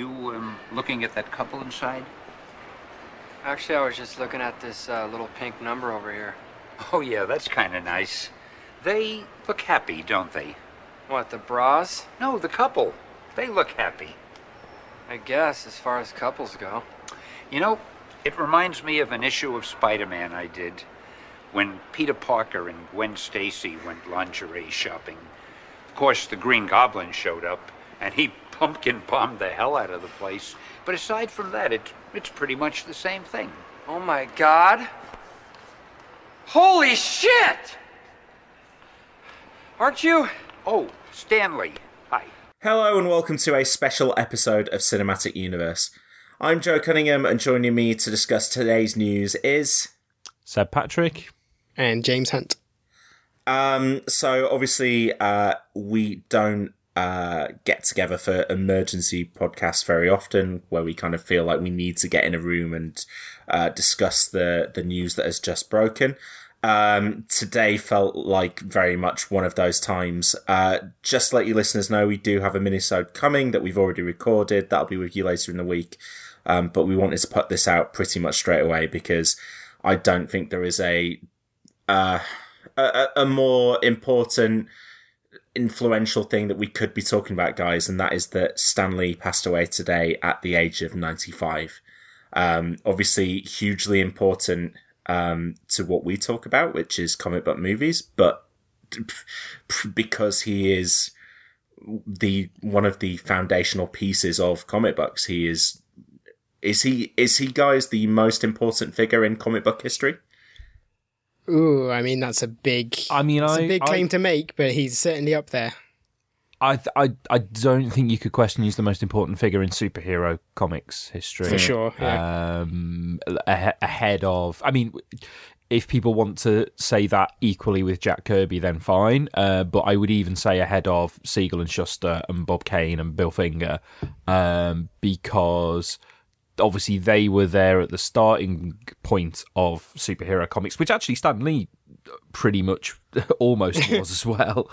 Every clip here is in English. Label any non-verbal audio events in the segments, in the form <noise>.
You um, looking at that couple inside? Actually, I was just looking at this uh, little pink number over here. Oh, yeah, that's kind of nice. They look happy, don't they? What, the bras? No, the couple. They look happy. I guess, as far as couples go. You know, it reminds me of an issue of Spider Man I did when Peter Parker and Gwen Stacy went lingerie shopping. Of course, the Green Goblin showed up, and he pumpkin bombed the hell out of the place. But aside from that, it, it's pretty much the same thing. Oh my god. Holy shit! Aren't you? Oh, Stan Lee. Hi. Hello and welcome to a special episode of Cinematic Universe. I'm Joe Cunningham, and joining me to discuss today's news is. Seb Patrick. And James Hunt. Um, so obviously, uh, we don't uh, get together for emergency podcasts very often, where we kind of feel like we need to get in a room and uh, discuss the the news that has just broken. Um, today felt like very much one of those times. Uh, just let you listeners know, we do have a minisode coming that we've already recorded. That'll be with you later in the week. Um, but we wanted to put this out pretty much straight away because I don't think there is a uh, a, a more important, influential thing that we could be talking about, guys, and that is that Stan Lee passed away today at the age of 95. Um, obviously, hugely important um, to what we talk about, which is comic book movies, but <laughs> because he is the one of the foundational pieces of comic books, he is is he is he guys the most important figure in comic book history? Ooh, I mean that's a big. I mean, it's I, a big claim I, to make, but he's certainly up there. I, I, I don't think you could question he's the most important figure in superhero comics history for sure. Yeah. Um, ahead of, I mean, if people want to say that equally with Jack Kirby, then fine. Uh, but I would even say ahead of Siegel and Shuster and Bob Kane and Bill Finger, um, because obviously they were there at the starting point of superhero comics, which actually Stan Lee pretty much <laughs> almost <laughs> was as well.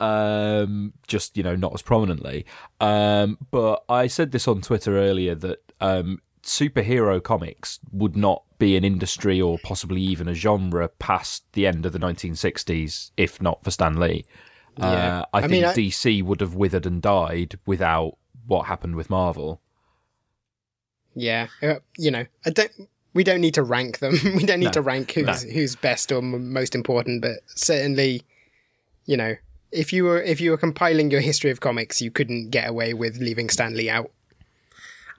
Um, just you know, not as prominently. Um, but I said this on Twitter earlier that um, superhero comics would not be an industry or possibly even a genre past the end of the 1960s, if not for Stan Lee. Yeah. Uh, I, I think mean, I- DC would have withered and died without what happened with Marvel. Yeah, uh, you know, I don't. We don't need to rank them. <laughs> we don't need No, to rank who's no. who's best or m- most important, but certainly, you know, if you were if you were compiling your history of comics, you couldn't get away with leaving Stan Lee out.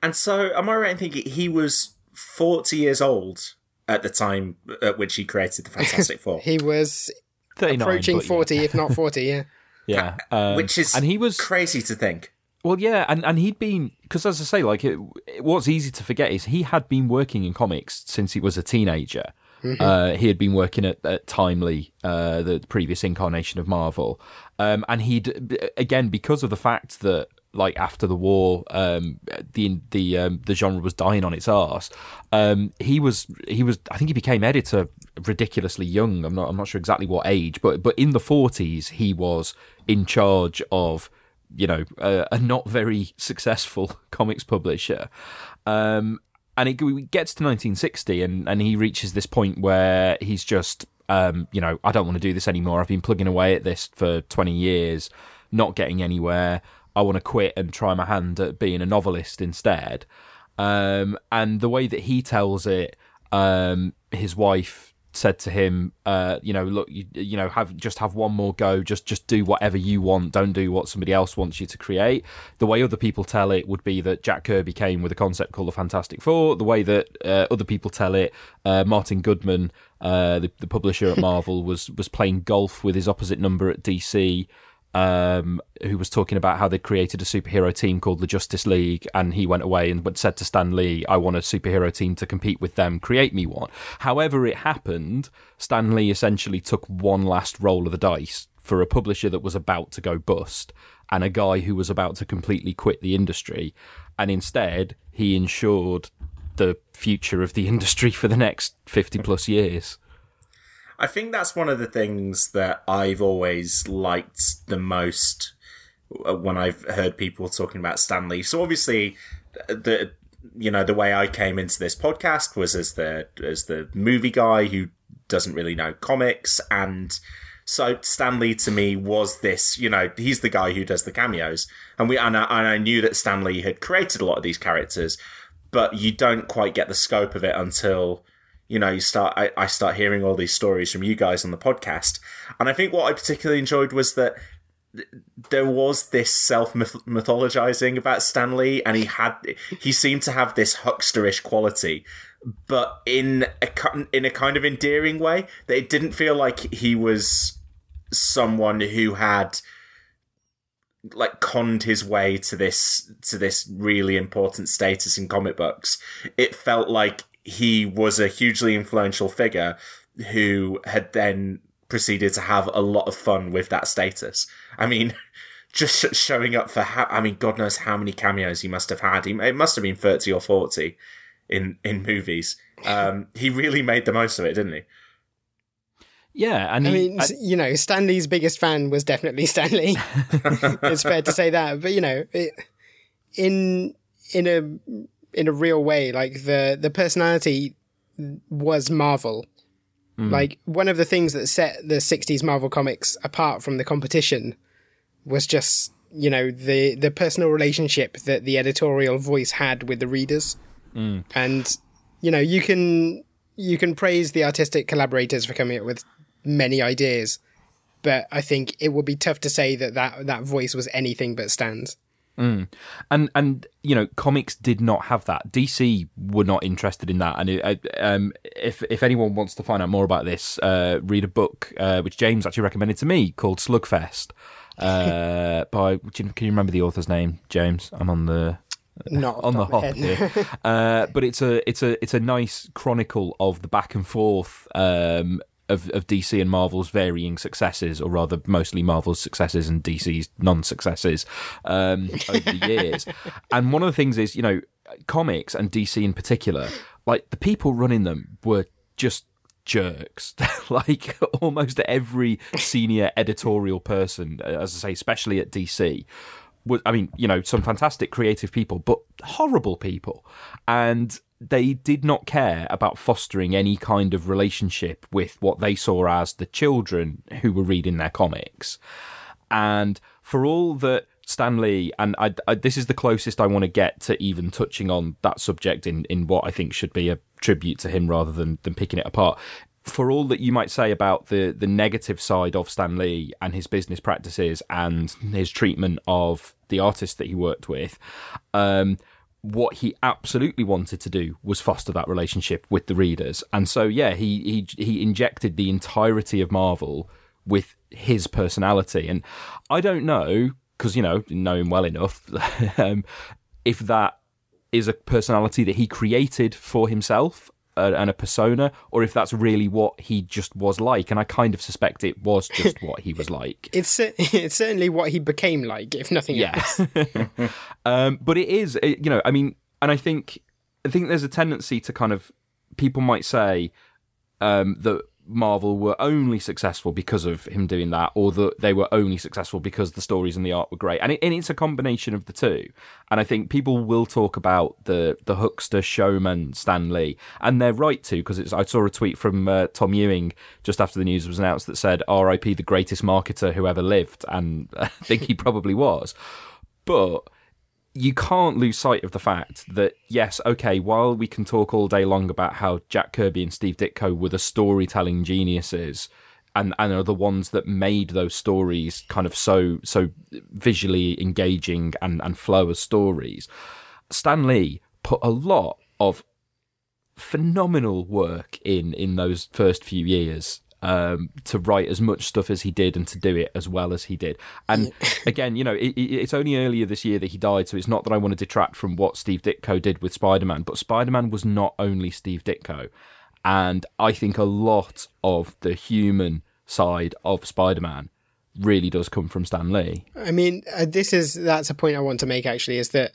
And so, am I right in thinking he was 40 years old at the time at which he created the Fantastic <laughs> Four? He was approaching but yeah. forty, if not forty. Yeah. Yeah, um, which is and he was crazy to think. Well, yeah, and, and he'd been because as I say, like it, what's easy to forget is he had been working in comics since he was a teenager. Uh, he had been working at, at Timely, uh, the previous incarnation of Marvel, um, and he'd again because of the fact that like after the war, um, the the um, the genre was dying on its arse. Um, he was he was I think he became editor ridiculously young. I'm not I'm not sure exactly what age, but but in the 40s he was in charge of you know a, a not very successful <laughs> comics publisher. Um, and it gets to 1960 and, and he reaches this point where he's just um, you know, I don't want to do this anymore. I've been plugging away at this for 20 years, not getting anywhere. I want to quit and try my hand at being a novelist instead. Um, and the way that he tells it, um, his wife said to him, uh, you know, look, you, you, know, have just have one more go. Just just do whatever you want. Don't do what somebody else wants you to create. The way other people tell it would be that Jack Kirby came with a concept called the Fantastic Four. The way that uh, other people tell it, uh, Martin Goodman, uh, the, the publisher at <laughs> Marvel, was was playing golf with his opposite number at DC um, who was talking about how they created a superhero team called the Justice League, and he went away and said to Stan Lee, "I want a superhero team to compete with them. Create me one." However, it happened. Stan Lee essentially took one last roll of the dice for a publisher that was about to go bust and a guy who was about to completely quit the industry, and instead he ensured the future of the <laughs> industry for the next fifty plus years. I think that's one of the things that I've always liked the most uh, when I've heard people talking about Stan Lee. So obviously, the you know the way I came into this podcast was as the as the movie guy who doesn't really know comics and. So Stan Lee to me was this, you know, he's the guy who does the cameos, and we and I, and I knew that Stan Lee had created a lot of these characters, but you don't quite get the scope of it until you know, you start I, I start hearing all these stories from you guys on the podcast, and I think what I particularly enjoyed was that there was this self mythologizing about Stan Lee, and he had he seemed to have this hucksterish quality, but in a in a kind of endearing way that it didn't feel like he was someone who had like conned his way to this to this really important status in comic books. It felt like he was a hugely influential figure who had then proceeded to have a lot of fun with that status. I mean, <laughs> just showing up for how, I mean, God knows how many cameos he must have had. He, it must have been 30 or 40 in, in movies. Um, he really made the most of it, didn't he? Yeah, and I he, mean, I, you know, Stan Lee's biggest fan was definitely Stan Lee. <laughs> It's fair to say that, but you know, it, in in a in a real way. Like the the personality was Marvel. Mm. Like one of the things that set the '60s Marvel comics apart from the competition was just you know the the personal relationship that the editorial voice had with the readers, mm. and you know you can you can praise the artistic collaborators for coming up with many ideas, but I think it would be tough to say that that, that voice was anything but Stan's. Mm. And and you know, comics did not have that. DC were not interested in that. And it, um, if if anyone wants to find out more about this, uh, read a book uh, which James actually recommended to me called Slugfest. Uh, <laughs> by can you remember the author's name, James? I'm on the not <laughs> on the hop here. <laughs> uh, but it's a it's a it's a nice chronicle of the back and forth um, of, of DC and Marvel's varying successes, or rather, mostly Marvel's successes and DC's non successes um, over the <laughs> years. and one of the things is, you know, comics and DC in particular, like the people running them were just jerks. <laughs> like almost every senior editorial person, as I say, especially at DC, was, I mean, you know, some fantastic creative people, but horrible people. And they did not care about fostering any kind of relationship with what they saw as the children who were reading their comics. And for all that Stan Lee, and I, I, this is the closest I want to get to even touching on that subject in, in what I think should be a tribute to him rather than, than picking it apart. For all that you might say about the, the negative side of Stan Lee and his business practices and his treatment of the artists that he worked with, um, what he absolutely wanted to do was foster that relationship with the readers. And so, yeah, he he he injected the entirety of Marvel with his personality. And I don't know because you know know him well enough <laughs> um, if that is a personality that he created for himself and a persona, or if that's really what he just was like. And I kind of suspect it was just <laughs> what he was like. It's <laughs> it's certainly what he became like, if nothing yeah. else. <laughs> um, but it is, you know, I mean, and I think I think there's a tendency to kind of people might say um, that Marvel were only successful because of him doing that, or that they were only successful because the stories and the art were great. And, it, and it's a combination of the two. And I think people will talk about the the huckster showman Stan Lee, and they're right to because I saw a tweet from uh, Tom Ewing just after the news was announced that said "R.I.P. the greatest marketer who ever lived," and <laughs> I think he probably was. But you can't lose sight of the fact that yes, okay, while we can talk all day long about how Jack Kirby and Steve Ditko were the storytelling geniuses and and are the ones that made those stories kind of so so visually engaging and and flow as stories. Stan Lee put a lot of phenomenal work in in those first few years um, to write as much stuff as he did and to do it as well as he did. And <laughs> again, you know, it, it's only earlier this year that he died, so it's not that I want to detract from what Steve Ditko did with Spider Man, but Spider Man was not only Steve Ditko. And I think a lot of the human side of Spider Man really does come from Stan Lee. I mean, uh, this is that's a point I want to make actually is that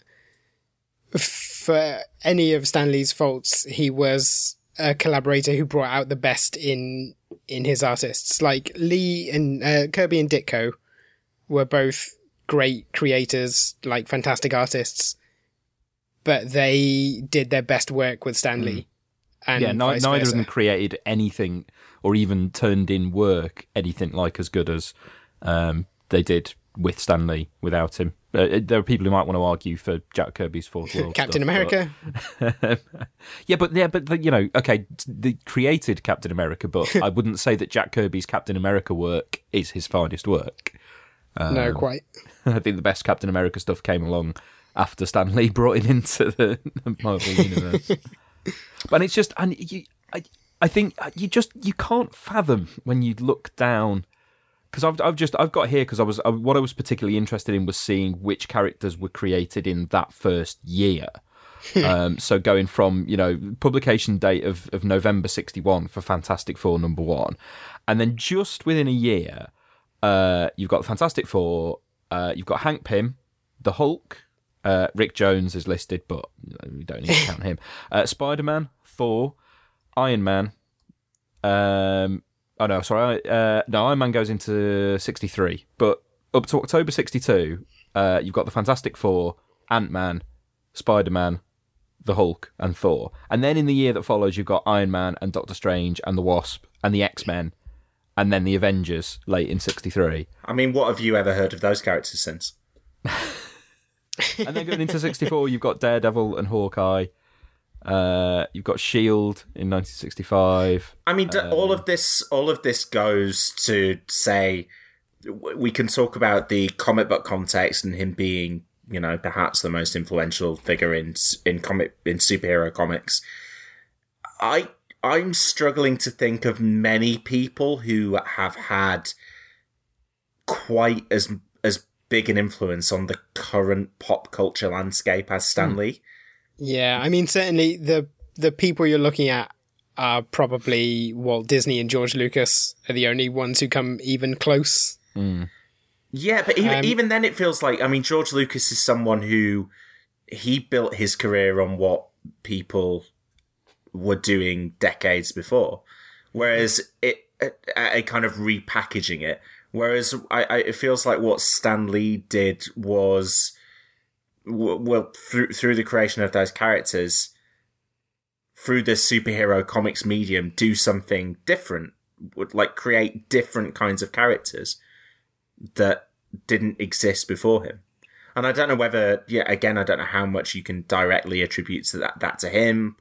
for any of Stan Lee's faults, he was a collaborator who brought out the best in in his artists. Like Lee and uh, Kirby and Ditko were both great creators, like fantastic artists, but they did their best work with Stan Lee. And yeah, neither versa. of them created anything or even turned in work anything like as good as um, they did with Stan Lee without him. Uh, there are people who might want to argue for Jack Kirby's Fourth <laughs> World Captain stuff, but- America. <laughs> yeah, but yeah, but, but you know, okay, they created Captain America, but <laughs> I wouldn't say that Jack Kirby's Captain America work is his finest work. no, quite. I think the best Captain America stuff came along after Stan Lee brought him into the, the Marvel universe. but it's just, and you, I, I think you just you can't fathom when you look down because I've I've just I've got here because I was I, what I was particularly interested in was seeing which characters were created in that first year. <laughs> um, so going from you know publication date of, of November sixty one for Fantastic Four number one, and then just within a year, uh, you've got Fantastic Four, uh, you've got Hank Pym, the Hulk, uh, Rick Jones is listed, but we don't need to <laughs> count him. Uh, Spider Man, Thor, Iron Man. Um, oh no, sorry, uh, no, Iron Man goes into sixty three, but up to October sixty two, uh, you've got the Fantastic Four, Ant Man, Spider Man, the Hulk, and Thor, and then in the year that follows, you've got Iron Man and Doctor Strange and the Wasp and the X Men, and then the Avengers late in sixty three. I mean, what have you ever heard of those characters since? <laughs> and then going into 64 you've got daredevil and hawkeye uh, you've got shield in 1965 I mean, d all of this, all of this goes to say we can talk about the comic book context and him being, you know, perhaps the most influential figure in in comic in superhero comics. I I'm struggling to think of many people who have had quite as as big an influence on the current pop culture landscape as Stan Lee. Yeah, I mean, certainly the the people you're looking at are probably Walt Disney and George Lucas are the only ones who come even close. Yeah, but even Um, even then, it feels like I mean George Lucas is someone who he built his career on what people were doing decades before, whereas it a, a kind of repackaging it. Whereas I, I it feels like what Stan Lee did was w- well through through the creation of those characters through the superhero comics medium do something different would like create different kinds of characters that didn't exist before him. And I don't know whether, yeah, again, I don't know how much you can directly attribute to that, that to him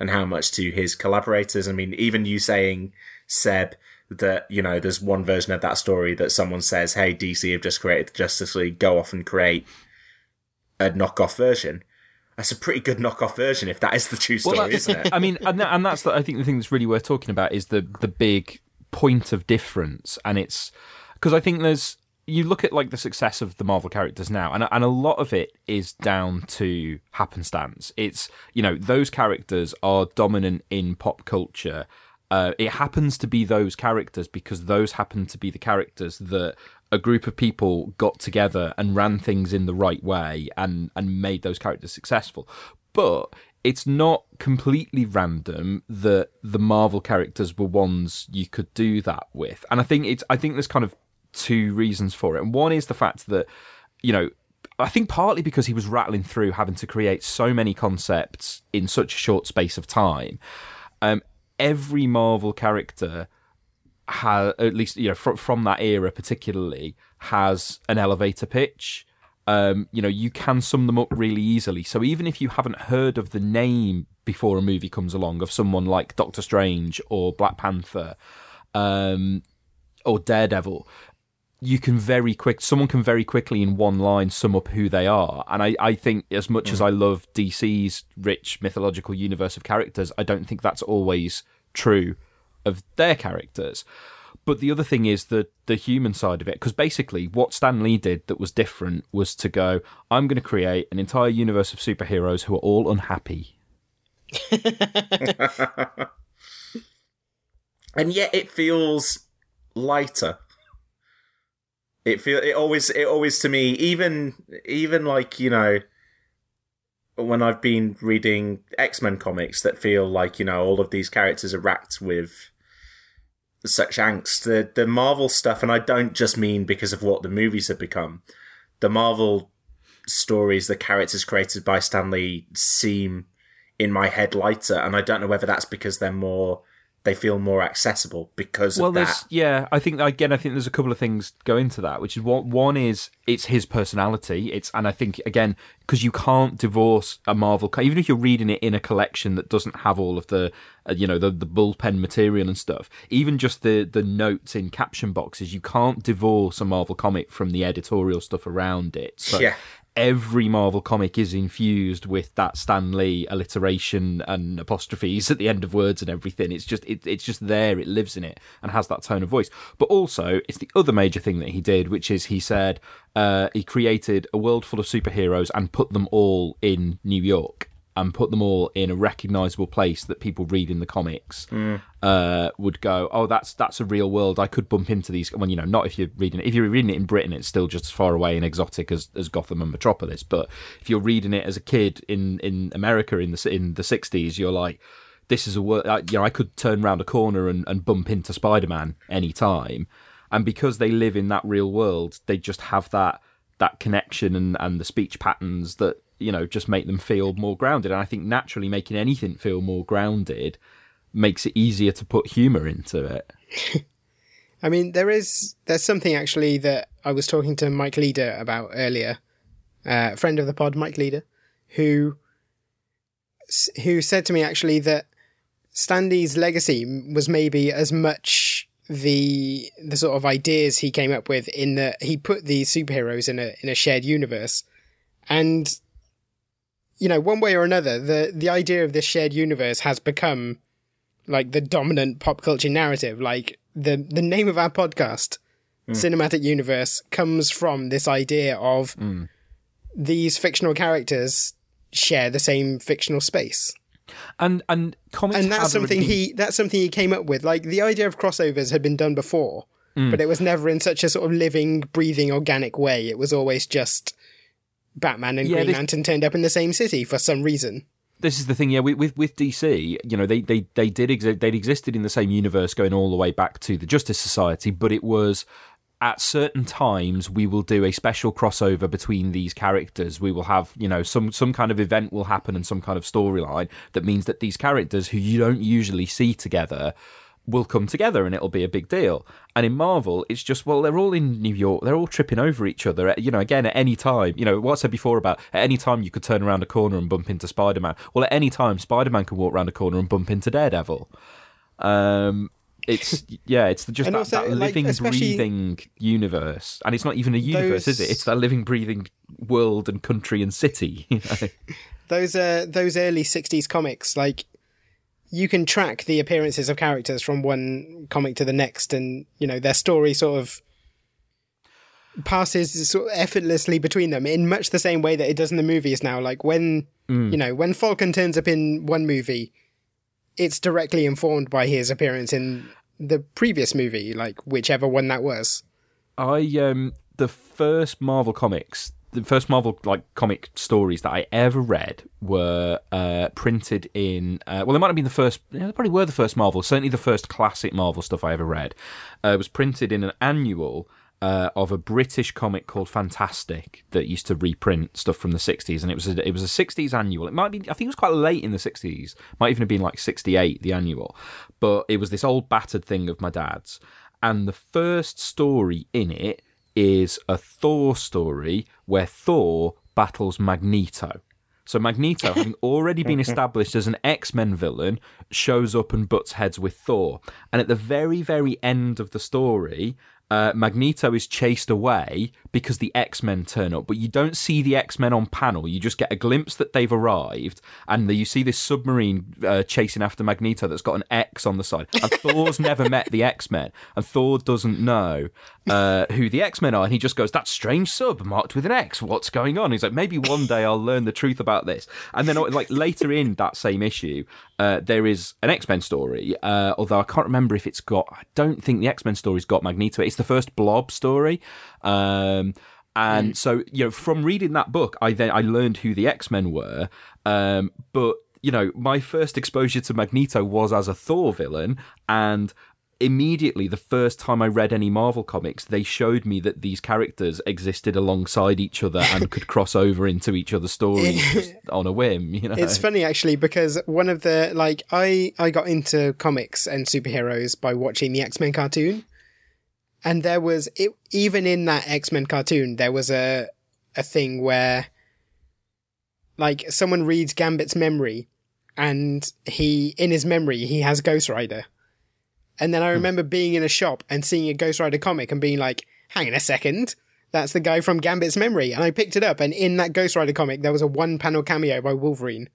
and how much to his collaborators. I mean, even you saying, Seb, that, you know, there's one version of that story that someone says, hey, DC have just created the Justice League, go off and create a knockoff version. That's a pretty good knockoff version if that is the true story, that's- isn't it? <laughs> I mean, and, that, and that's the, I think the thing that's really worth talking about is the the big point of difference, and it's because I think there's you look at like the success of the Marvel characters now, and and a lot of it is down to happenstance. It's you know those characters are dominant in pop culture. Uh, it happens to be those characters because those happen to be the characters that a group of people got together and ran things in the right way and and made those characters successful. But it's not completely random that the Marvel characters were ones you could do that with. And I think it's I think there's kind of two reasons for it. And one is the fact that, you know, I think partly because he was rattling through having to create so many concepts in such a short space of time. Um, every Marvel character has, at least you know, from, from that era particularly, has an elevator pitch. Um, you know, you can sum them up really easily. So even if you haven't heard of the name before a movie comes along of someone like Doctor Strange or Black Panther um, or Daredevil, you can very quick someone can very quickly in one line sum up who they are and i, I think as much mm. as i love dc's rich mythological universe of characters i don't think that's always true of their characters. But the other thing is the the human side of it because basically what stan lee did that was different was to go i'm going to create an entire universe of superheroes who are all unhappy. <laughs> And yet it feels lighter. It feel it always it always to me even even like you know when I've been reading X Men comics that feel like you know all of these characters are racked with such angst. The the Marvel stuff, and I don't just mean because of what the movies have become. The Marvel stories, the characters created by Stan Lee seem in my head lighter, and I don't know whether that's because they're more they feel more accessible because well, of there's, that. Yeah, I think again, I think there's a couple of things go into that, which is what One is it's his personality. It's and I think again because you can't divorce a Marvel, even if you're reading it in a collection that doesn't have all of the, uh, you know, the the bullpen material and stuff. Even just the the notes in caption boxes, you can't divorce a Marvel comic from the editorial stuff around it. So yeah every Marvel comic is infused with that Stan Lee alliteration and apostrophes at the end of words and everything. It's just it, it's just there. It lives in it and has that tone of voice. But also, it's the other major thing that he did, which is he said uh, he created a world full of superheroes and put them all in New York and put them all in a recognizable place that people read in the comics mm. uh, would go, oh, that's that's a real world. I could bump into these. Well, you know, not if you're reading it. If you're reading it in Britain, it's still just as far away and exotic as, as Gotham and Metropolis. But if you're reading it as a kid in, in America in the in the '60s, you're like, this is a world. You know, I could turn around a corner and, and bump into Spider Man any time. And because they live in that real world, they just have that that connection and, and the speech patterns that you know just make them feel more grounded. And i think naturally making anything feel more grounded makes it easier to put humor into it. <laughs> I mean there is there's something actually that i was talking to mike leader about earlier uh, friend of the pod mike leader who who said to me actually that Stan Lee's legacy was maybe as much the the sort of ideas he came up with in that he put these superheroes in a in a shared universe. And you know, one way or another, the the idea of this shared universe has become like the dominant pop culture narrative. Like the the name of our podcast, mm. Cinematic Universe, comes from this idea of mm. these fictional characters share the same fictional space. And and comics and that's something been... he that's something he came up with. Like the idea of crossovers had been done before, mm. but it was never in such a sort of living, breathing, organic way. It was always just Batman and yeah, Green this... Lantern turned up in the same city for some reason. This is the thing, yeah. With with, with DC, you know, they they they did exist. They'd existed in the same universe going all the way back to the Justice Society, but it was at certain times we will do a special crossover between these characters we will have you know some some kind of event will happen and some kind of storyline that means that these characters who you don't usually see together will come together and it'll be a big deal. And in Marvel, it's just well, they're all in New York, they're all tripping over each other. You know, again at any time. You know what I said before about at any time you could turn around a corner and bump into Spider Man. Well, at any time Spider Man can walk around a corner and bump into Daredevil. Um, it's <laughs> yeah, it's just that, also, that, living, like, breathing universe, and it's not even a universe, those... is it? It's that living, breathing world and country and city. <laughs> You know? <laughs> those uh, those early '60s comics, like you can track the appearances of characters from one comic to the next, and you know their story sort of passes sort of effortlessly between them in much the same way that it does in the movies now. Like when mm. you know when Falcon turns up in one movie, it's directly informed by his appearance in the previous movie, like whichever one that was. I um the first Marvel comics the first Marvel like comic stories that I ever read were uh, printed in. Uh, well, they might have been the first. Yeah, they probably were the first Marvel. Certainly, the first classic Marvel stuff I ever read. Uh, was printed in an annual. Uh, of a British comic called Fantastic that used to reprint stuff from the '60s, and it was a, it was a '60s annual. It might be, I think it was quite late in the '60s. Might even have been like '68, the annual. But it was this old battered thing of my dad's, and the first story in it is a Thor story where Thor battles Magneto. So Magneto, having <laughs> already been established as an X Men villain, shows up and butts heads with Thor. And at the very, very end of the story, uh, Magneto is chased away because the X Men turn up, but you don't see the X Men on panel. You just get a glimpse that they've arrived, and you see this submarine uh, chasing after Magneto that's got an X on the side. And <laughs> Thor's never met the X Men, and Thor doesn't know uh, who the X Men are, and he just goes, "That strange sub marked with an X. What's going on?" He's like, "Maybe one day I'll learn the truth about this." And then, like later in that same issue, uh, there is an X Men story. Uh, although I can't remember if it's got. I don't think the X Men story's got Magneto. It's the first Blob story. Um, and so, you know, from reading that book, I then I learned who the X Men were. Um, but you know, my first exposure to Magneto was as a Thor villain, and immediately the first time I read any Marvel comics, they showed me that these characters existed alongside each other and could <laughs> cross over into each other's stories <laughs> just on a whim. You know, It's funny actually because one of the like I I got into comics and superheroes by watching the X Men cartoon, and there was it even in that X Men cartoon there was a a thing where like someone reads Gambit's memory, and he in his memory he has Ghost Rider, and then I hmm. remember being in a shop and seeing a Ghost Rider comic and being like, hang on a second. That's the guy from Gambit's memory. And I picked it up, and in that Ghost Rider comic, there was a one panel cameo by Wolverine.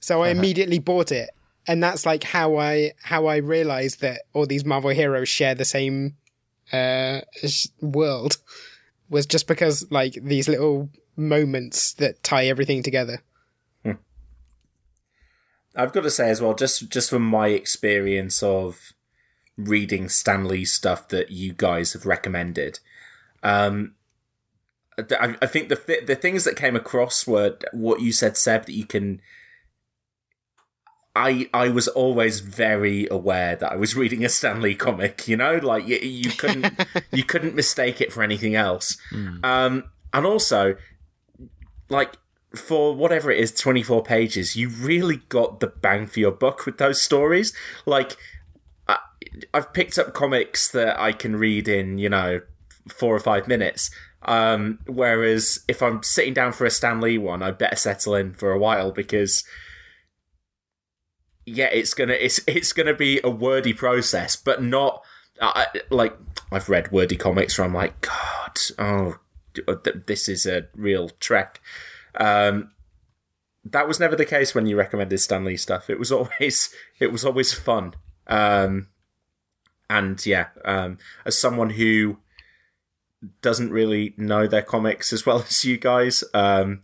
So I uh-huh. immediately bought it. And that's like how I how I realized that all these Marvel heroes share the same uh world was just because like these little moments that tie everything together. I've got to say as well, just just from my experience of reading Stan Lee stuff that you guys have recommended, um, I, I think the th- the things that came across were what you said, Seb, that you can. I I was always very aware that I was reading a Stan Lee comic. You know, like you, you <laughs> couldn't you couldn't mistake it for anything else. Um, and also, like for whatever it is, 24 pages, you really got the bang for your buck with those stories. Like, I, I've picked up comics that I can read in, you know, four or five minutes. Um, whereas if I'm sitting down for a Stan Lee one, I better settle in for a while because, yeah, it's gonna it's it's gonna be a wordy process, but not like I've read wordy comics where I'm like, God, oh, this is a real trek. Um, that was never the case when you recommended Stan Lee stuff. It was <laughs> always it was always fun. Um, and yeah, um, as someone who doesn't really know their comics as well <laughs> as you guys, um,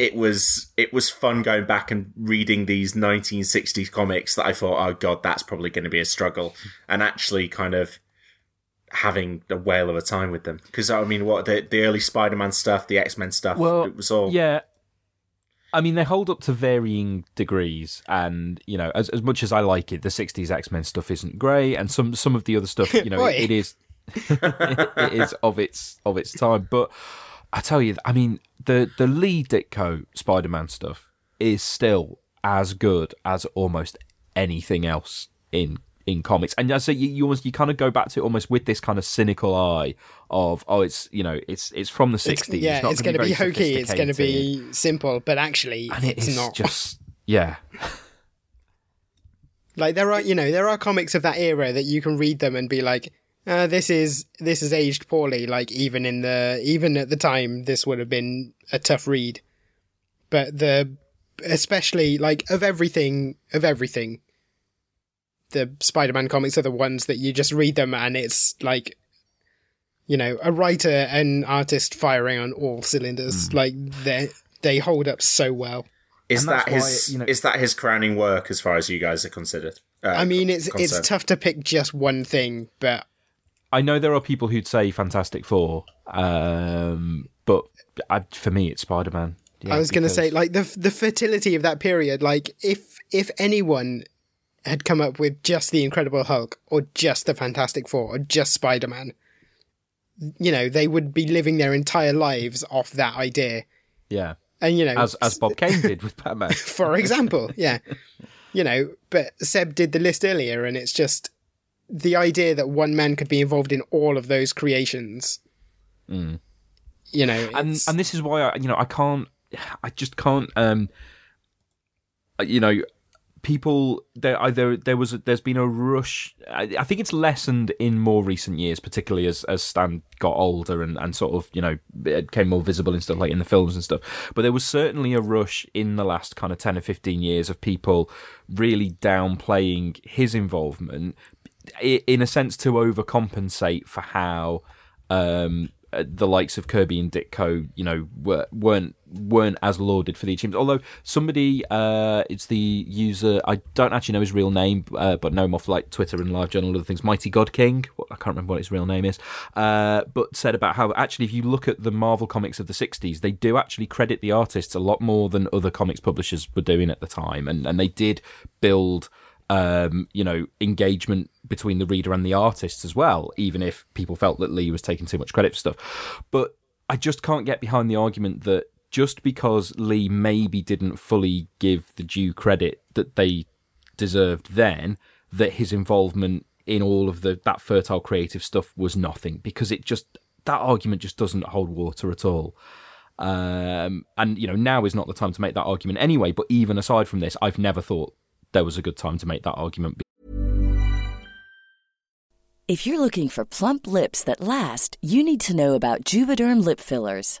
it was it was fun going back and reading these 1960s comics that I thought, oh god, that's probably going to be a struggle, and actually kind of having a whale of a time with them. Because I mean, what the the early Spider-Man stuff, the X-Men stuff, Well, it was all yeah. I mean, they hold up to varying degrees, and you know, as as much as I like it, the '60s X Men stuff isn't great, and some some of the other stuff, <laughs> you know, Boy. it is <laughs> it is of its of its time. But I tell you, I mean, the the Lee Ditko Spider Man stuff is still as good as almost anything else in in comics. And so you you, almost, you kind of go back to it almost with this kind of cynical eye of oh, it's you know, it's it's from the '60s. yeah, not it's going to be hokey. It's going to be simple, but actually, and it it's is not. just yeah. <laughs> Like there are, you know, there are comics of that era that you can read them and be like, uh, "This is this is aged poorly." Like even in the even at the time, this would have been a tough read. But the especially like of everything of everything, the Spider-Man comics are the ones that you just read them and it's like, you know, a writer and artist firing on all cylinders. Like they they hold up so well. Is that that's why, his you know- is that his crowning work as far as you guys are considered? Uh, I mean, it's it's tough to pick just one thing, but I know there are people who'd say Fantastic Four, um, but I, for me, it's Spider Man. I was going to say, like the the fertility of that period. Like if if anyone had come up with just the Incredible Hulk, or just the Fantastic Four, or just Spider Man, you know, they would be living their entire lives off that idea. yeah, And you know, as as Bob <laughs> Kane did with Batman. <laughs> for example, yeah, you know. But Seb did the list earlier, and it's just the idea that one man could be involved in all of those creations. You know, and it's- and this is why I you know I can't I just can't um you know people there either there was a, there's been a rush. I, I think it's lessened in more recent years particularly as as Stan got older and and sort of you know it became more visible and stuff like in the films and stuff. But there was certainly a rush in the last kind of 10 or 15 years of people really downplaying his involvement i- in a sense to overcompensate for how um, uh, the likes of Kirby and Ditko, you know, were, weren't weren't as lauded for the achievements. Although somebody, uh, it's the user, I don't actually know his real name, uh, but know him off like Twitter and Live Journal and other things. Mighty God King, I can't remember what his real name is, uh, but said about how actually, if you look at the Marvel comics of the '60s, they do actually credit the artists a lot more than other comics publishers were doing at the time, and and they did build um, you know, engagement between the reader and the artist as well, even if people felt that Lee was taking too much credit for stuff. But I just can't get behind the argument that just because Lee maybe didn't fully give the due credit that they deserved then, that his involvement in all of the that fertile creative stuff was nothing because it just that argument just doesn't hold water at all. Um, and you know now is not the time to make that argument anyway. But even aside from this, I've never thought there was a good time to make that argument. If you're looking for plump lips that last, you need to know about Juvederm lip fillers.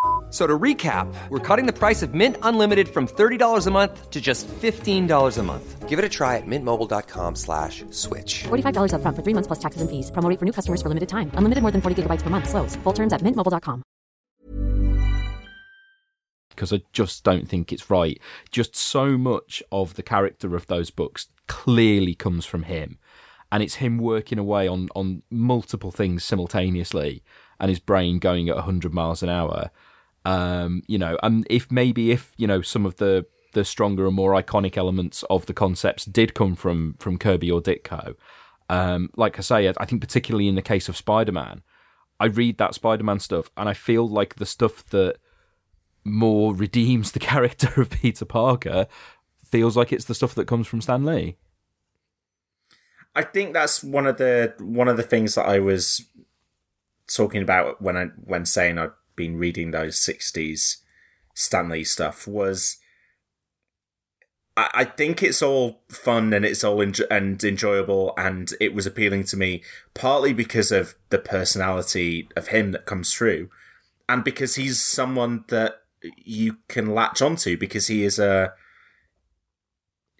F- So to recap, we're cutting the price of Mint Unlimited from $30 a month to just $15 a month. Give it a try at mintmobile.com slash switch. $45 upfront for three months plus taxes and fees. Promo rate for new customers for limited time. Unlimited more than 40 gigabytes per month. Slows. Full terms at mintmobile.com. because I just don't think it's right. Just so much of the character of those books clearly comes from him, and it's him working away on on multiple things simultaneously, and his brain going at hundred miles an hour. Um, you know, and if maybe if you know some of the the stronger and more iconic elements of the concepts did come from from Kirby or Ditko, um, like I say, I think particularly in the case of Spider Man, I read that Spider Man stuff and I feel like the stuff that more redeems the <laughs> character of Peter Parker feels like it's the stuff that comes from Stan Lee. I think that's one of the one of the things that I was talking about when I when saying I'd been reading those sixties Stan Lee stuff was I, think it's all fun and it's all enjo- and enjoyable, and it was appealing to me partly because of the personality of him that comes through, and because he's someone that you can latch onto because he is a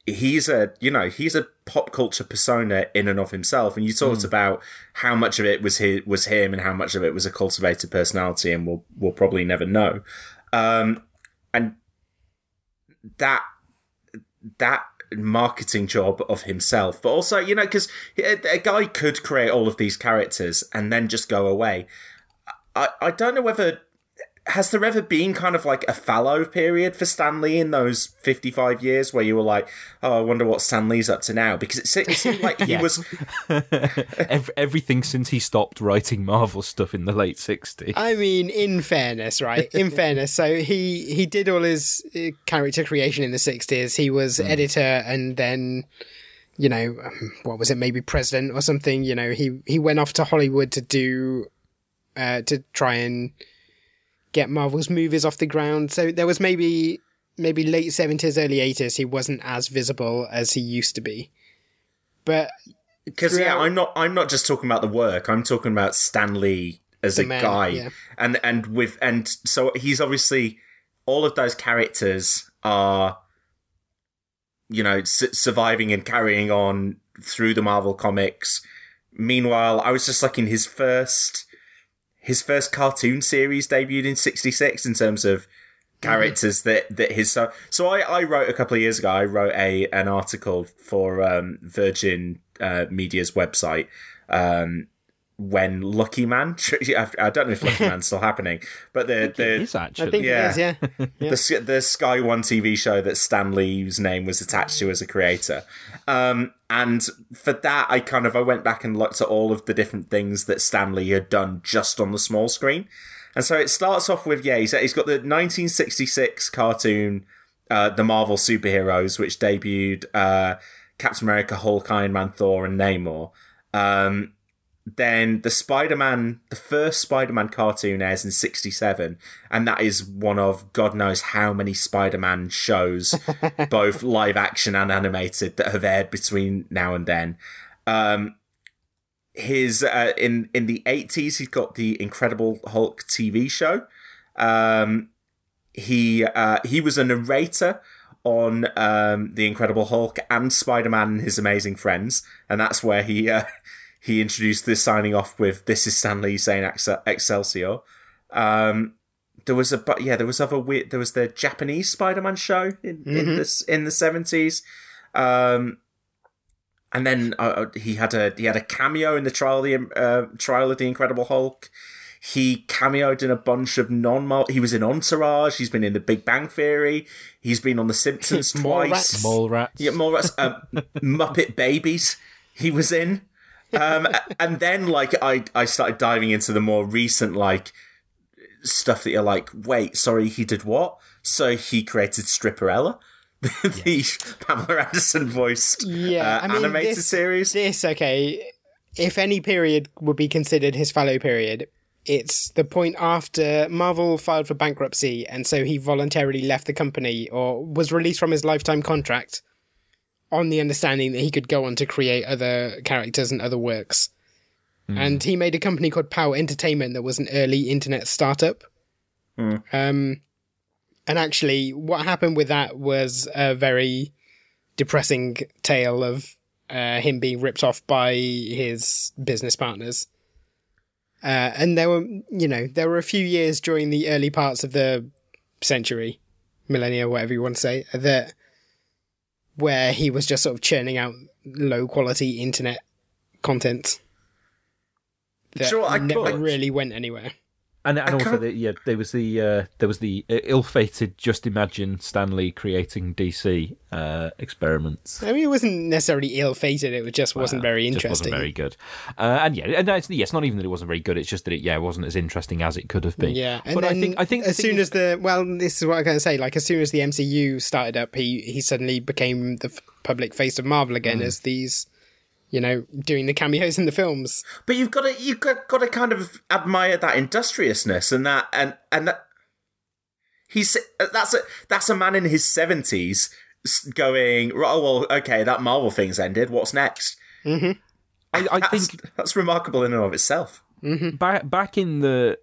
he's a you know he's a pop culture persona in and of himself. And you talked Mm. about how much of it was his, was him and how much of it was a cultivated personality and we'll we'll probably never know. Um and that that marketing job of himself but also you know because a, a guy could create all of these characters and then just go away. I i don't know whether has there ever been kind of like a fallow period for Stan Lee in those 55 years where you were like, oh, I wonder what Stan Lee's up to now? Because it, se- it seemed like he <laughs> was. <laughs> Everything since he stopped writing Marvel stuff in the late 60s. I mean, in fairness, right? In <laughs> fairness, so he he did all his uh, character creation in the sixties. He was editor, and then, you know, um, what was it? Maybe president or something. You know, he he went off to Hollywood to do, uh, to try and get Marvel's movies off the ground. So there was maybe maybe late seventies, early eighties. He wasn't as visible as he used to be, but Because yeah, I'm not. I'm not just talking about the work. I'm talking about Stan Lee as The a man, guy, yeah. and and with and so he's obviously all of those characters are, you know, su- surviving and carrying on through the Marvel comics. Meanwhile, I was just like in his first, his first cartoon series debuted in '66 in terms of characters that that his so so I, I wrote a couple of years ago I wrote a an article for um, Virgin uh, Media's website um, when Lucky Man <laughs> I don't know if Lucky Man's still happening but the the It is actually. I think Yeah. it is. Yeah, <laughs> yeah. the the Sky One TV show that Stan Lee's name was attached to as a creator. Um, and for that, I kind of I went back and looked at all of the different things that Stan Lee had done just on the small screen. And so it starts off with yeah, he's, he's got the 1966 cartoon, uh, the Marvel superheroes, which debuted uh, Captain America, Hulk, Iron Man, Thor, and Namor. Um, then the Spider-Man, the first Spider-Man cartoon airs in 67, and that is one of God knows how many Spider-Man shows, <laughs> both live action and animated, that have aired between now and then. Um, his uh, in in the 80s, he's got the Incredible Hulk TV show. Um, he uh, he was a narrator on um, the Incredible Hulk and Spider-Man and His Amazing Friends, and that's where he uh, he introduced this signing off with "This is Stan Lee saying Excel- Excelsior." Um, there was a but yeah, there was other weird. There was the Japanese Spider-Man show in, in Mhm. this in the seventies. Um, and then uh, he had a he had a cameo in the trial of the uh, trial of the Incredible Hulk. He cameoed in a bunch of non He was in Entourage. He's been in The Big Bang Theory. He's been on The Simpsons <laughs> twice. Mallrats. Mole rats. Yeah, more rats. Um, <laughs> Muppet Babies. He was in, um, and then like I I started diving into the more recent like stuff that you're like, wait, sorry, he did what? So he created Stripperella, <laughs> the Pamela Anderson voiced Yeah, uh, I mean, animated this, series. This okay. If any period would be considered his fallow period, it's the point after Marvel filed for bankruptcy, and so he voluntarily left the company or was released from his lifetime contract on the understanding that he could go on to create other characters and other works. And he made a company called POW! Entertainment that was an early internet startup. Um, and actually, what happened with that was a very depressing tale of uh, him being ripped off by his business partners. Uh, and there were, you know, there were a few years during the early parts of the century, millennia, whatever you want to say, that where he was just sort of churning out low quality internet content that Sure, I never could. really went anywhere. And, and I also, the, yeah, there was the uh, there was the ill-fated "Just Imagine" Stan Lee creating DC uh, experiments. I mean, it wasn't necessarily ill fated; it just wasn't very Just interesting. wasn't very good. Uh, and yeah, and it's, yeah, it's not even that it wasn't very good. It's just that it yeah, it wasn't as interesting as it could have been. Yeah, and but I think I think as soon is- as the well, this is what I'm going to say. Like as soon as the MCU started up, he he suddenly became the public face of Marvel again Mm. as these, you know, doing the cameos in the films. But you've got to you've got, got to kind of admire that industriousness and that and and that he's that's a that's a man in his seventies going, oh well, okay, that Marvel thing's ended. What's next? Mm-hmm. I, I That's, think that's remarkable in and of itself. back back in the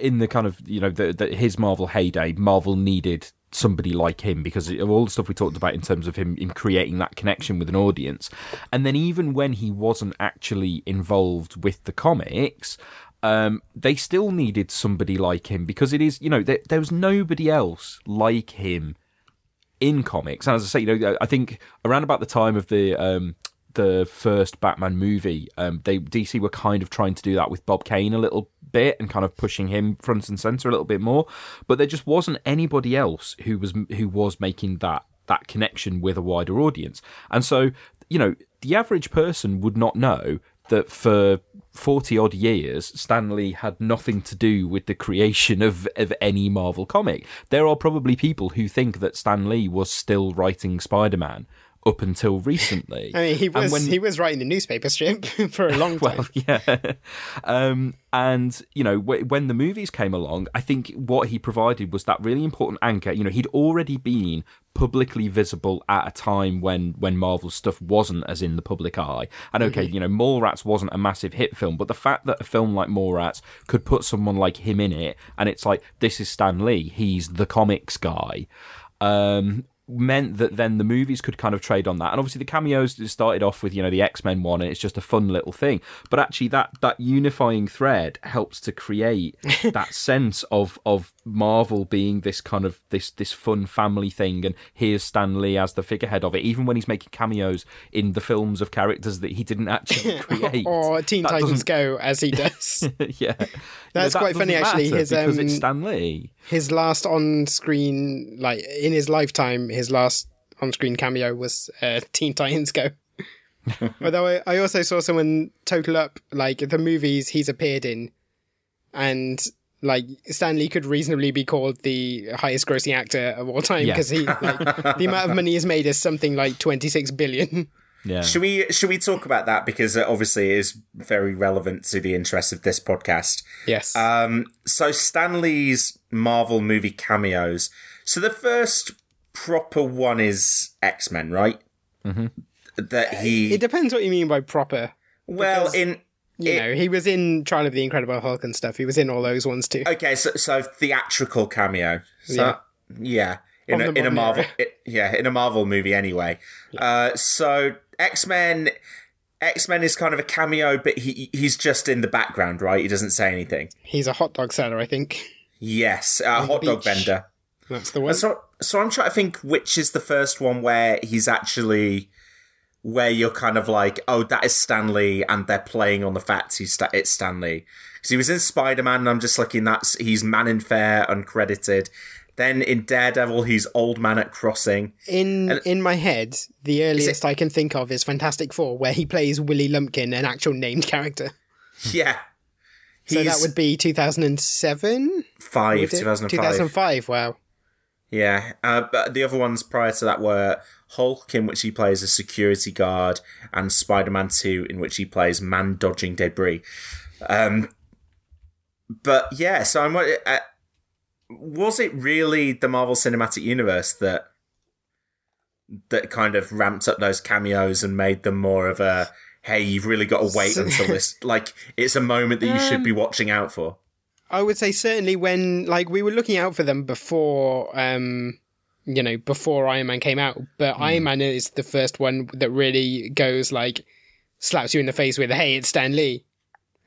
in the kind of you know the, the his Marvel heyday, Marvel needed somebody like him because of all the stuff we talked about in terms of him in creating that connection with an audience. And then even when he wasn't actually involved with the comics, um, they still needed somebody like him because it is you know there, there was nobody else like him in comics. And as I say, you know, I think around about the time of the um, the first Batman movie, um, they DC were kind of trying to do that with Bob Kane a little bit and kind of pushing him front and center a little bit more. But there just wasn't anybody else who was who was making that that connection with a wider audience. And so, you know, the average person would not know that for 40 odd years, Stan Lee had nothing to do with the creation of, of any Marvel comic. There are probably people who think that Stan Lee was still writing Spider Man up until recently. I mean, he And was when- he was writing the newspaper strip <laughs> for a long <laughs> time. well, yeah. Um, and, you know, w- when the movies came along, I think what he provided was that really important anchor. You know, he'd already been publicly visible at a time when, when Marvel stuff wasn't as in the public eye. And okay, you know, Mallrats wasn't a massive hit film, but the fact that a film like Mallrats could put someone like him in it, and it's like, this is Stan Lee, he's the comics guy. Um, meant that then the movies could kind of trade on that. And obviously the cameos started off with, you know, the X-Men one and it's just a fun little thing. But actually that that unifying thread helps to create <laughs> that sense of of Marvel being this kind of this this fun family thing and here's Stan Lee as the figurehead of it, even when he's making cameos in the films of characters that he didn't actually <laughs> create. or Teen That Titans doesn't- Go, as he <laughs> does. yeah. That's that quite funny, actually, his, because it's um, Stan Lee. his last on-screen, like in his lifetime, his last on-screen cameo was uh, Teen Titans Go. <laughs> Although I, I also saw someone total up like the movies he's appeared in, and like Stan Lee could reasonably be called the highest grossing actor of all time Yeah. because he like the amount of money he's made is something like twenty six billion. Yeah. Should we should we talk about that because it obviously is very relevant to the interest of this podcast. Yes. Um, so Stan Lee's Marvel movie cameos. So the first proper one is X Men, right? Mm-hmm. That he it depends what you mean by proper. well because- in You it- know, he was in Trial of the Incredible Hulk and stuff. He was in all those ones too. Okay, so so theatrical cameo. So, yeah. In a, in a Marvel, it, yeah, in a Marvel movie anyway. Uh, so X Men, X Men is kind of a cameo, but he he's just in the background, right? He doesn't say anything. He's a hot dog seller, I think. Yes, a On hot dog vendor. That's the one. So, so I'm trying to think which is the first one where he's actually where you're kind of like, oh, that is Stan Lee, and they're playing on the fact he's sta- it's Stan Lee because he was in Spider Man, and I'm just looking that's he's Man in Fair, uncredited. Then in Daredevil, he's Old Man at Crossing. In And- in my head, the earliest I can think of is Fantastic Four, where he plays Willie Lumpkin, an actual named character. <laughs> Yeah, So that would be 2007? five, 2005. 2005, wow. Yeah, uh, but the other ones prior to that were Hulk, in which he plays a security guard, and Spider Man 2, in which he plays man dodging debris. Um, but yeah, so I'm. Uh, was it really the Marvel Cinematic Universe that that kind of ramped up those cameos and made them more of a hey, you've really got to wait until this <laughs> like it's a moment that you should Um, be watching out for. I would say certainly when, like, we were looking out for them before, um, you know, before Iron Man came out, but Hmm. Iron Man is the first one that really goes, like, slaps you in the face with, hey, it's Stan Lee.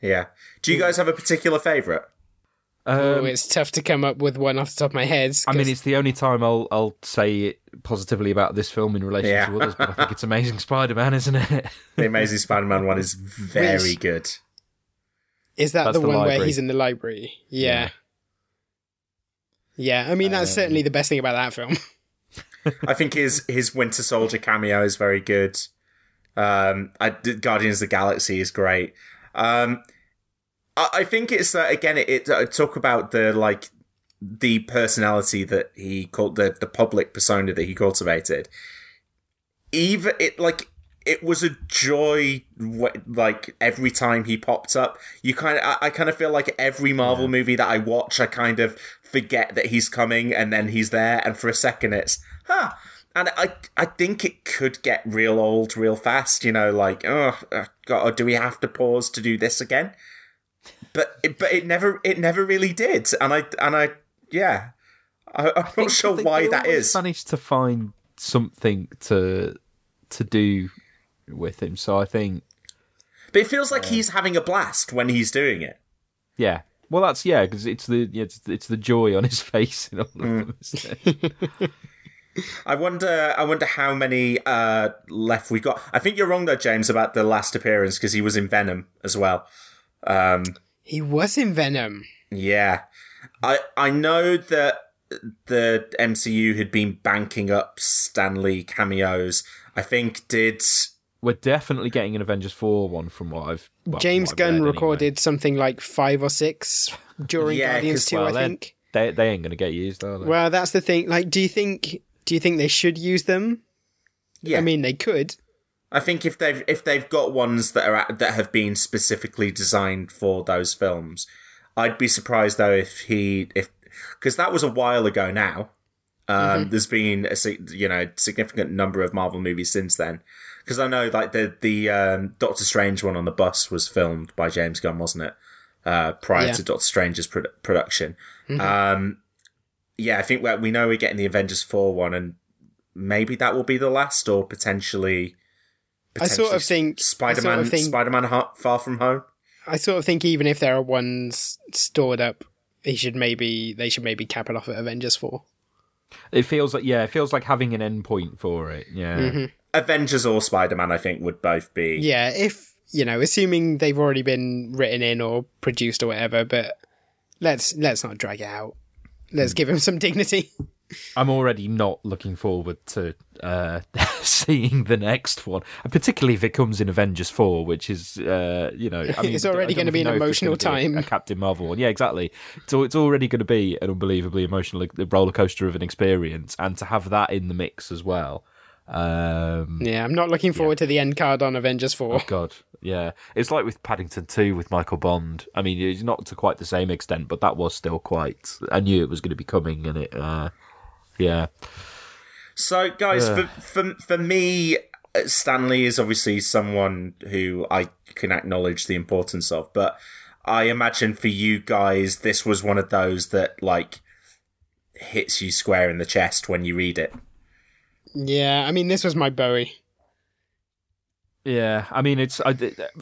Yeah. Do you guys have a particular favorite? oh, Um, it's tough to come up with one off the top of my head. I mean, it's the only time I'll I'll say it positively about this film in relation Yeah. to others, but I think it's Amazing Spider-Man, isn't it? <laughs> The Amazing Spider-Man one is very Which- good. Is that That's the, the one where he's in the library? Yeah. Yeah, I mean that's Um, certainly the best thing about that film. <laughs> I think his his Winter Soldier cameo is very good. Um, I, Guardians of the Galaxy is great. Um, I, I think it's uh, again it, it uh, talk about the like the personality that he called the the public persona that he cultivated. Even it like it was a joy like every time he popped up you kind of I, I kind of feel like every marvel movie that i watch i kind of forget that he's coming and then he's there and for a second it's huh and I I think it could get real old real fast. You know, like oh God, do we have to pause to do this again? But it, but it never it never really did, and I and I yeah, I, I'm not sure why that is. Managed to find something to to do with him, so I think But it feels like he's having a blast when he's doing it. yeah. Well, that's yeah, because it's the it's it's the joy on his <laughs> face in all of Mm. them. <laughs> I wonder. I wonder how many uh, left we got. I think you're wrong though, James, about the last appearance because he was in Venom as well. Um, He was in Venom. yeah, I I know that the MCU had been banking up Stan Lee cameos. I think did We're definitely getting an Avengers four one from what I've well, James what I've Gunn read anyway. recorded something like five or six during <laughs> Yeah, Guardians 'cause, 2, Well, I think. they they ain't gonna get used, are they? Well, that's the thing. Like, do you think do you think they should use them? yeah. I mean, they could. I think if they've if they've got ones that are at, that have been specifically designed for those films, I'd be surprised though if he if because that was a while ago now. Um, There's been a you know significant number of Marvel movies since then. Because I know like the the um, Doctor Strange one on the bus was filmed by James Gunn, wasn't it? Uh, prior Yeah. to Doctor Strange's produ- production. Um, yeah, I think we we know we're getting the Avengers four one, and maybe that will be the last, or potentially. potentially I sort of think- I Spider sort Man, of think- Spider Man Far From Home. I sort of think even if there are ones stored up, he should maybe they should maybe cap it off at Avengers four. it feels like yeah, it feels like having an end point for it. Yeah, Mm-hmm. Avengers or Spider Man, I think, would both be. Yeah, if you know, assuming they've already been written in or produced or whatever, but let's let's not drag it out. Let's give him some dignity. <laughs> I'm already not looking forward to uh, <laughs> seeing the next one, and particularly if it comes in Avengers Four, which is uh, you know, I <laughs> mean, It's already gonna be an know if it's emotional gonna be a- time. A, Captain Marvel one, yeah, exactly. So it's already going to be an unbelievably emotional roller coaster of an experience, and to have that in the mix as well. Um, Yeah, I'm not looking forward to the end card on Avengers four. Oh God, yeah. It's like with Paddington Two with Michael Bond. I mean, it's not to quite the same extent, but that was still quite. I knew it was going to be coming, and it, uh, yeah, So, guys, for, for for me, uh, Stan Lee is obviously someone who I can acknowledge the importance of, but I imagine for you guys, this was one of those that like hits you square in the chest when you read it. Yeah, I mean this was my Bowie. yeah. I mean, it's I,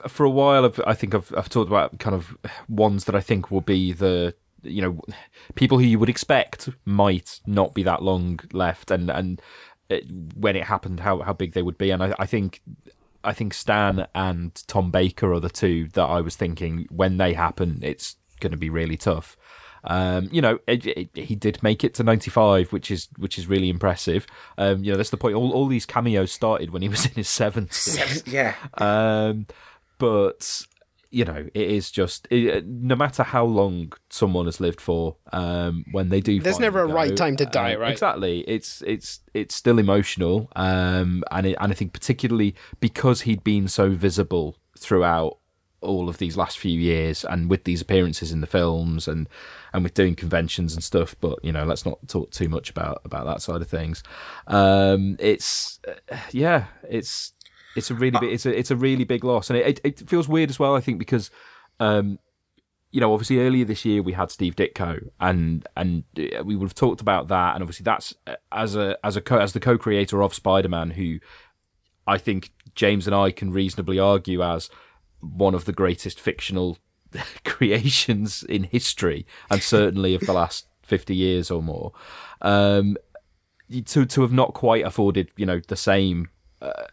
for a while. I've, I think I've I've talked about kind of ones that I think will be the you know people who you would expect might not be that long left, and and it, when it happened, how how big they would be, and I, I think. I think Stan and Tom Baker are the two that I was thinking when they happen, it's going to be really tough. Um, you know, it, it, he did make it to 95, which is which is really impressive. Um, you know, that's the point. All, all these cameos started when he was in his 70s. yeah. Um, but you know, it is just it, no matter how long someone has lived for, um, when they do, There's never a go, right time to die, um, right? Exactly. It's it's it's still emotional, um, and it, and I think particularly because he'd been so visible throughout all of these last few years, and with these appearances in the films, and and with doing conventions and stuff. But you know, let's not talk too much about about that side of things. Um, it's uh, yeah, it's it's a really big, it's a it's a really big loss, and it, it, it feels weird as well. I think because. Um, you know, obviously earlier this year we had Steve Ditko, and and uh, we would have talked about that, and obviously that's uh, as a as a co- as the co-creator of Spider-Man, who I think James and I can reasonably argue as one of the greatest fictional <laughs> creations in history, and certainly of the last fifty years or more. Um, to to have not quite afforded, you know, the same uh,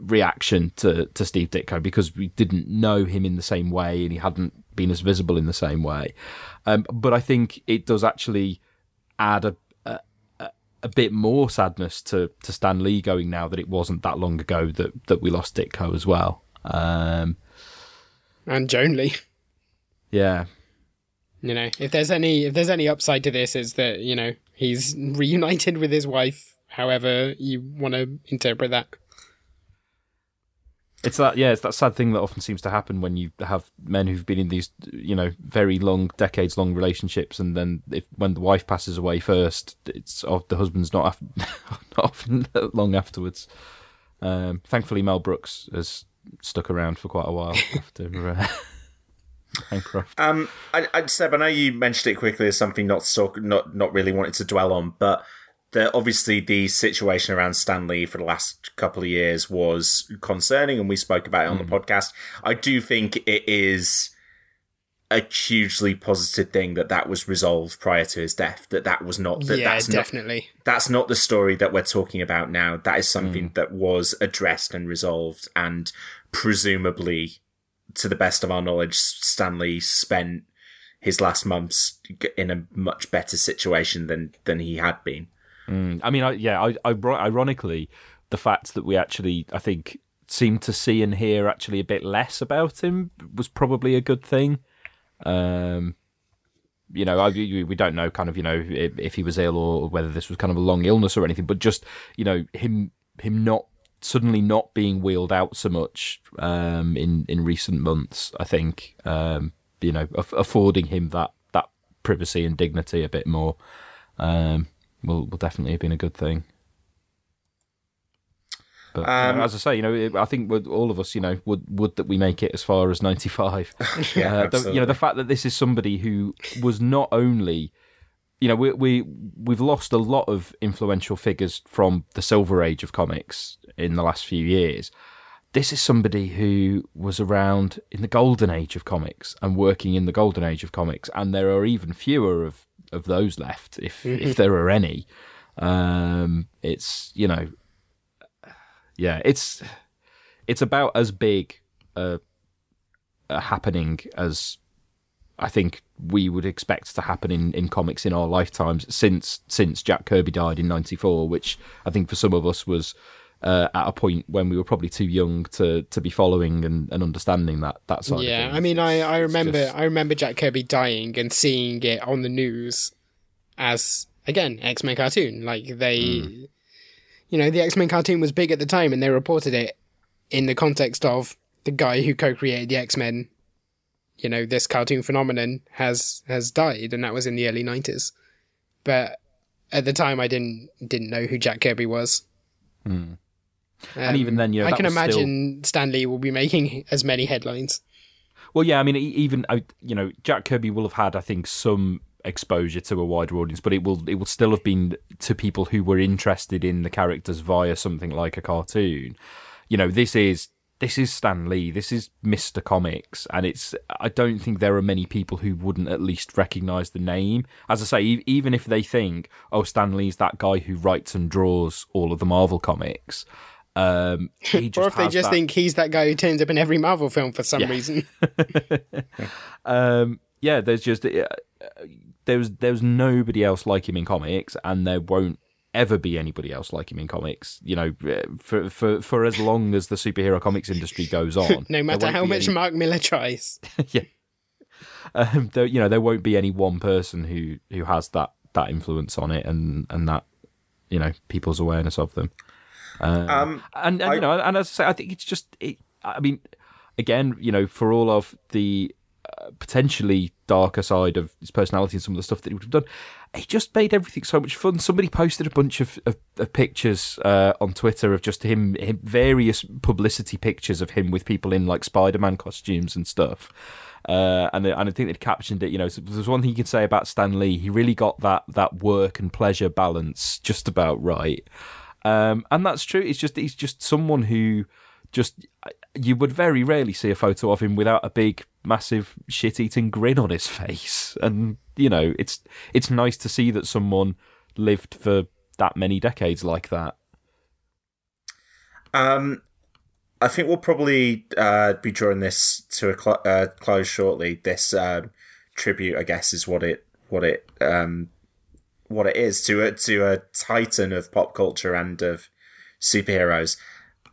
reaction to to Steve Ditko because we didn't know him in the same way and he hadn't been as visible in the same way. Um, but I think it does actually add a, a bit more sadness to to Stan Lee going now that it wasn't that long ago that that we lost Ditko as well. Um, And Joan Lee. yeah, You know, if there's any if there's any upside to this is that, you know, he's reunited with his wife, however you want to interpret that. It's that yeah, it's that sad thing that often seems to happen when you have men who've been in these you know very long, decades long relationships, and then if when the wife passes away first, it's oh, the husband's not, af- <laughs> not often <laughs> long afterwards. Um, thankfully, Mel Brooks has stuck around for quite a while <laughs> after. Uh, <laughs> Bancroft. Um, I, I, Seb, I know you mentioned it quickly as something not so, not not really wanted to dwell on, but the obviously the situation around Stan Lee for the last couple of years was concerning, and we spoke about it on mm. the podcast. I do think it is a hugely positive thing that that was resolved prior to his death. That that was not. That yeah, that's definitely. Not, that's not the story that we're talking about now. That is something mm. that was addressed and resolved, and presumably, to the best of our knowledge, Stan Lee spent his last months in a much better situation than than he had been. Mm. I mean, I, yeah, I, I, ironically, the fact that we actually, I think, seem to see and hear actually a bit less about him was probably a good thing. Um, you know, I, we don't know kind of, you know, if, if, he was ill or whether this was kind of a long illness or anything, but just, you know, him him not suddenly not being wheeled out so much um, in in recent months, I think, um, you know, affording him that that privacy and dignity a bit more. Um, will will definitely have been a good thing. But um, as I say, you know, I think all of us, you know, would would that we make it as far as ninety five. <laughs> yeah, uh, the, you know, the fact that this is somebody who was not only, you know, we we we've lost a lot of influential figures from the silver age of comics in the last few years. This is somebody who was around in the golden age of comics and working in the golden age of comics, and there are even fewer of of those left, if mm-hmm. if there are any. Um, it's you know, yeah, it's it's about as big a, a happening as I think we would expect to happen in, in comics in our lifetimes since since Jack Kirby died in '94, which I think for some of us was uh, at a point when we were probably too young to, to be following and, and understanding that that side. Of thing. Yeah, I mean, I, I remember just... I remember Jack Kirby dying and seeing it on the news as again X Men cartoon. Like they, mm. You know, the X Men cartoon was big at the time, and they reported it in the context of the guy who co-created the X Men. You know, this cartoon phenomenon has has died, and that was in the early nineties. But at the time, I didn't didn't know who Jack Kirby was. Mm. Um, and even then, you know, I can imagine still... Stan Lee will be making <laughs> as many headlines. Well, yeah, I mean, even you know, Jack Kirby will have had, I think, some exposure to a wider audience, but it will it will still have been to people who were interested in the characters via something like a cartoon. You know, this is this is Stan Lee, this is Mister Comics, and it's I don't think there are many people who wouldn't at least recognise the name. As I say, even if they think, oh, Stan Lee's that guy who writes and draws all of the Marvel comics. Um, <laughs> or if they just that... think he's that guy who turns up in every Marvel film for some yeah. reason. <laughs> um, yeah, there's just uh, there's there's nobody else like him in comics, and there won't ever be anybody else like him in comics. You know, for for for as long as the superhero comics industry goes <laughs> on, no matter how much any... Mark Millar tries. <laughs> yeah, um, there, you know, there won't be any one person who who has that that influence on it, and and that you know people's awareness of them. Um, um, and, and I, you know, and as I say, I think it's just. It, I mean, again, you know, for all of the uh, potentially darker side of his personality and some of the stuff that he would have done, he just made everything so much fun. Somebody posted a bunch of, of, of pictures uh, on Twitter of just him, him, various publicity pictures of him with people in like Spider-Man costumes and stuff. Uh, and, and I think they'd captioned it. You know, there's one thing you can say about Stan Lee. He really got that that work and pleasure balance just about right. Um, and that's true. It's just he's just someone who just you would very rarely see a photo of him without a big, massive, shit-eating grin on his face. And you know, it's it's nice to see that someone lived for that many decades like that. Um, I think we'll probably uh, be drawing this to a cl- uh, close shortly. This um, tribute, I guess, is what it what it um, what it is to a to a titan of pop culture and of superheroes.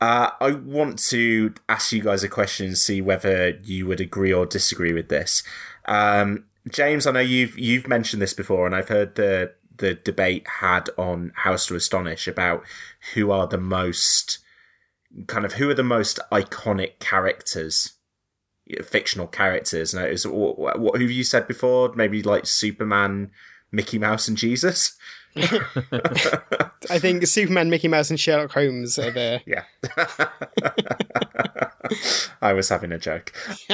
Uh, I want to ask you guys a question and see whether you would agree or disagree with this. Um, James, I know you've you've mentioned this before, and I've heard the the debate had on House to Astonish about who are the most kind of who are the most iconic characters, fictional characters. Now, is what, what who have you said before? Maybe like Superman, Mickey Mouse, and Jesus. I think Superman, Mickey Mouse, and Sherlock Holmes are there. Yeah. <laughs> I was having a joke. <laughs>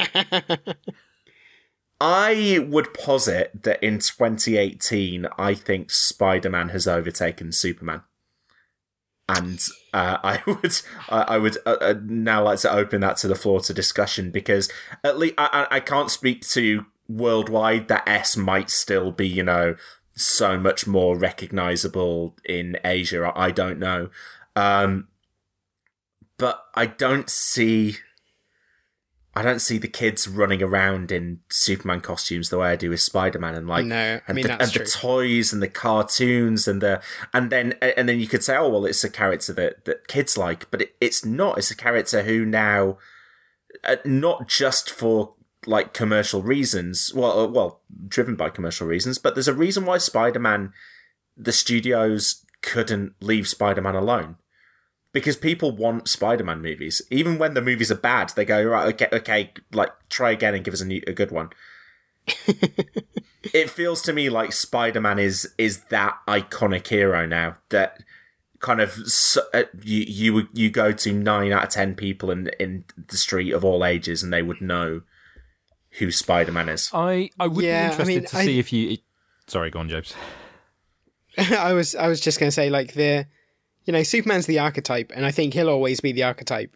I would posit that in 2018, I think Spider Man has overtaken Superman. And uh, <laughs> I would, I would uh, uh, now like to open that to the floor to discussion because at least I, I can't speak to worldwide that S might still be, you know, so much more recognizable in Asia. I don't know. Um, but I don't see. I don't see the kids running around in Superman costumes the way I do with Spider Man, and like, No, I and, the, and the toys and the cartoons and the and then and then you could say, oh well, it's a character that that kids like, but it, it's not. It's a character who now, uh, not just for like commercial reasons, well, uh, well, driven by commercial reasons, but there's a reason why Spider Man, the studios couldn't leave Spider Man alone because people want Spider-Man movies. Even when the movies are bad, they go right, okay, okay, like try again and give us a, new, a good one. <laughs> it feels to me like Spider-Man is is that iconic hero now that kind of uh, you you you go to nine out of ten people in in the street of all ages and they would know who Spider-Man is. I I would Yeah, be interested mean, to I- see if you. Sorry, go on, James. <laughs> <laughs> I was I was just going to say like the you know Superman's the archetype and I think he'll always be the archetype.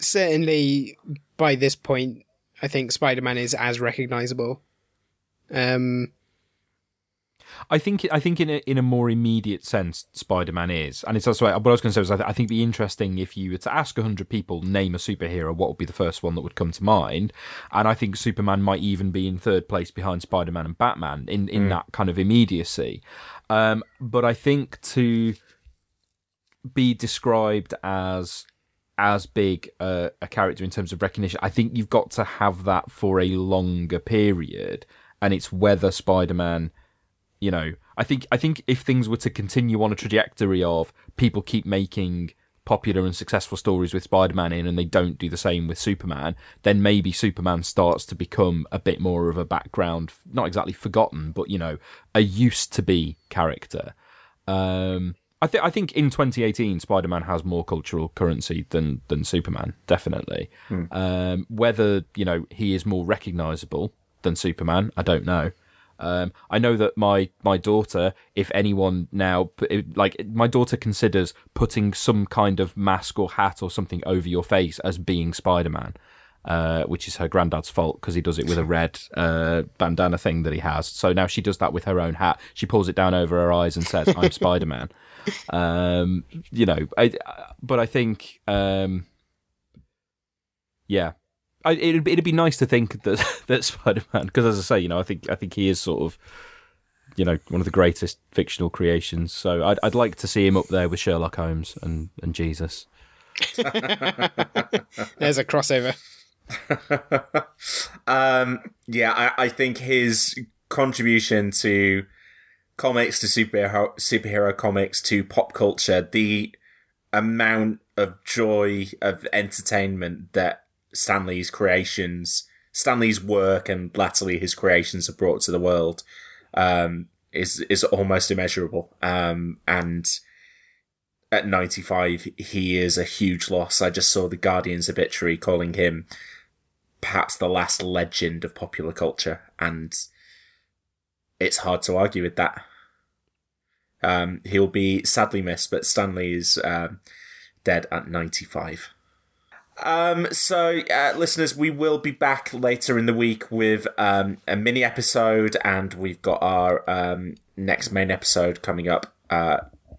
Certainly by this point I think Spider-Man is as recognizable. Um I think I think in a in a more immediate sense, Spider Man is, and it's also what I was going to say was I, th- I think it'd be interesting if you were to ask hundred people name a superhero, what would be the first one that would come to mind? And I think Superman might even be in third place behind Spider Man and Batman in in that kind of immediacy. Um, but I think to be described as as big uh, a character in terms of recognition, I think you've got to have that for a longer period, and it's whether Spider Man you know i think i think if things were to continue on a trajectory of people keep making popular and successful stories with spider-man in and they don't do the same with superman then maybe superman starts to become a bit more of a background not exactly forgotten but you know a used to be character um I think I think in 2018, Spider-Man has more cultural currency than than Superman, definitely. Um, whether you know he is more recognizable than Superman, I don't know. Um, I know that my my daughter, if anyone now, like my daughter considers putting some kind of mask or hat or something over your face as being Spider Man, uh, which is her granddad's fault because he does it with a red uh, bandana thing that he has. So now she does that with her own hat. She pulls it down over her eyes and says, "I'm Spider Man." <laughs> um, you know, I, but I think, um, yeah, I, it'd it'd be nice to think that <laughs> that Spider Man, because as I say, you know, I think I think he is sort of, you know, one of the greatest fictional creations. So I'd I'd like to see him up there with Sherlock Holmes and and Jesus. <laughs> there's a crossover. <laughs> um, yeah, I, I think his contribution to comics, to superhero superhero comics, to pop culture, the amount of joy of entertainment that Stan Lee's creations, Stan Lee's work, and latterly his creations have brought to the world, um, is is almost immeasurable. Um, and at 95, he is a huge loss. I just saw the Guardian's obituary calling him perhaps the last legend of popular culture, and it's hard to argue with that. Um, he'll be sadly missed, but Stan Lee is um, dead at 95. Um, so, uh, listeners, we will be back later in the week with um, a mini episode, and we've got our um, next main episode coming up uh,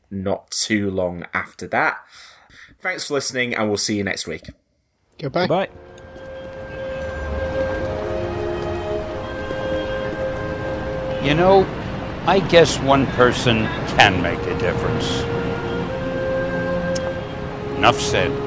not too long after that. Thanks for listening, and we'll see you next week. Goodbye. Bye. You know, I guess one person can make a difference. Enough said.